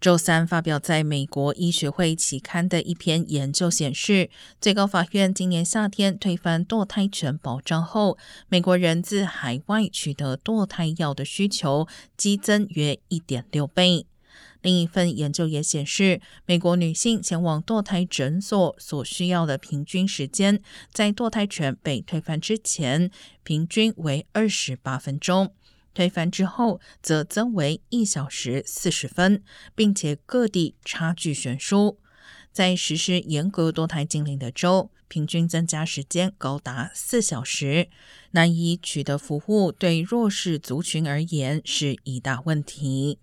周三发表在美国医学会期刊的一篇研究显示，最高法院今年夏天推翻堕胎权保障后，美国人自海外取得堕胎药的需求激增约一点六倍。另一份研究也显示，美国女性前往堕胎诊所所需要的平均时间，在堕胎权被推翻之前，平均为二十八分钟。推翻之后，则增为一小时四十分，并且各地差距悬殊。在实施严格多胎禁令的州，平均增加时间高达四小时。难以取得服务，对弱势族群而言是一大问题。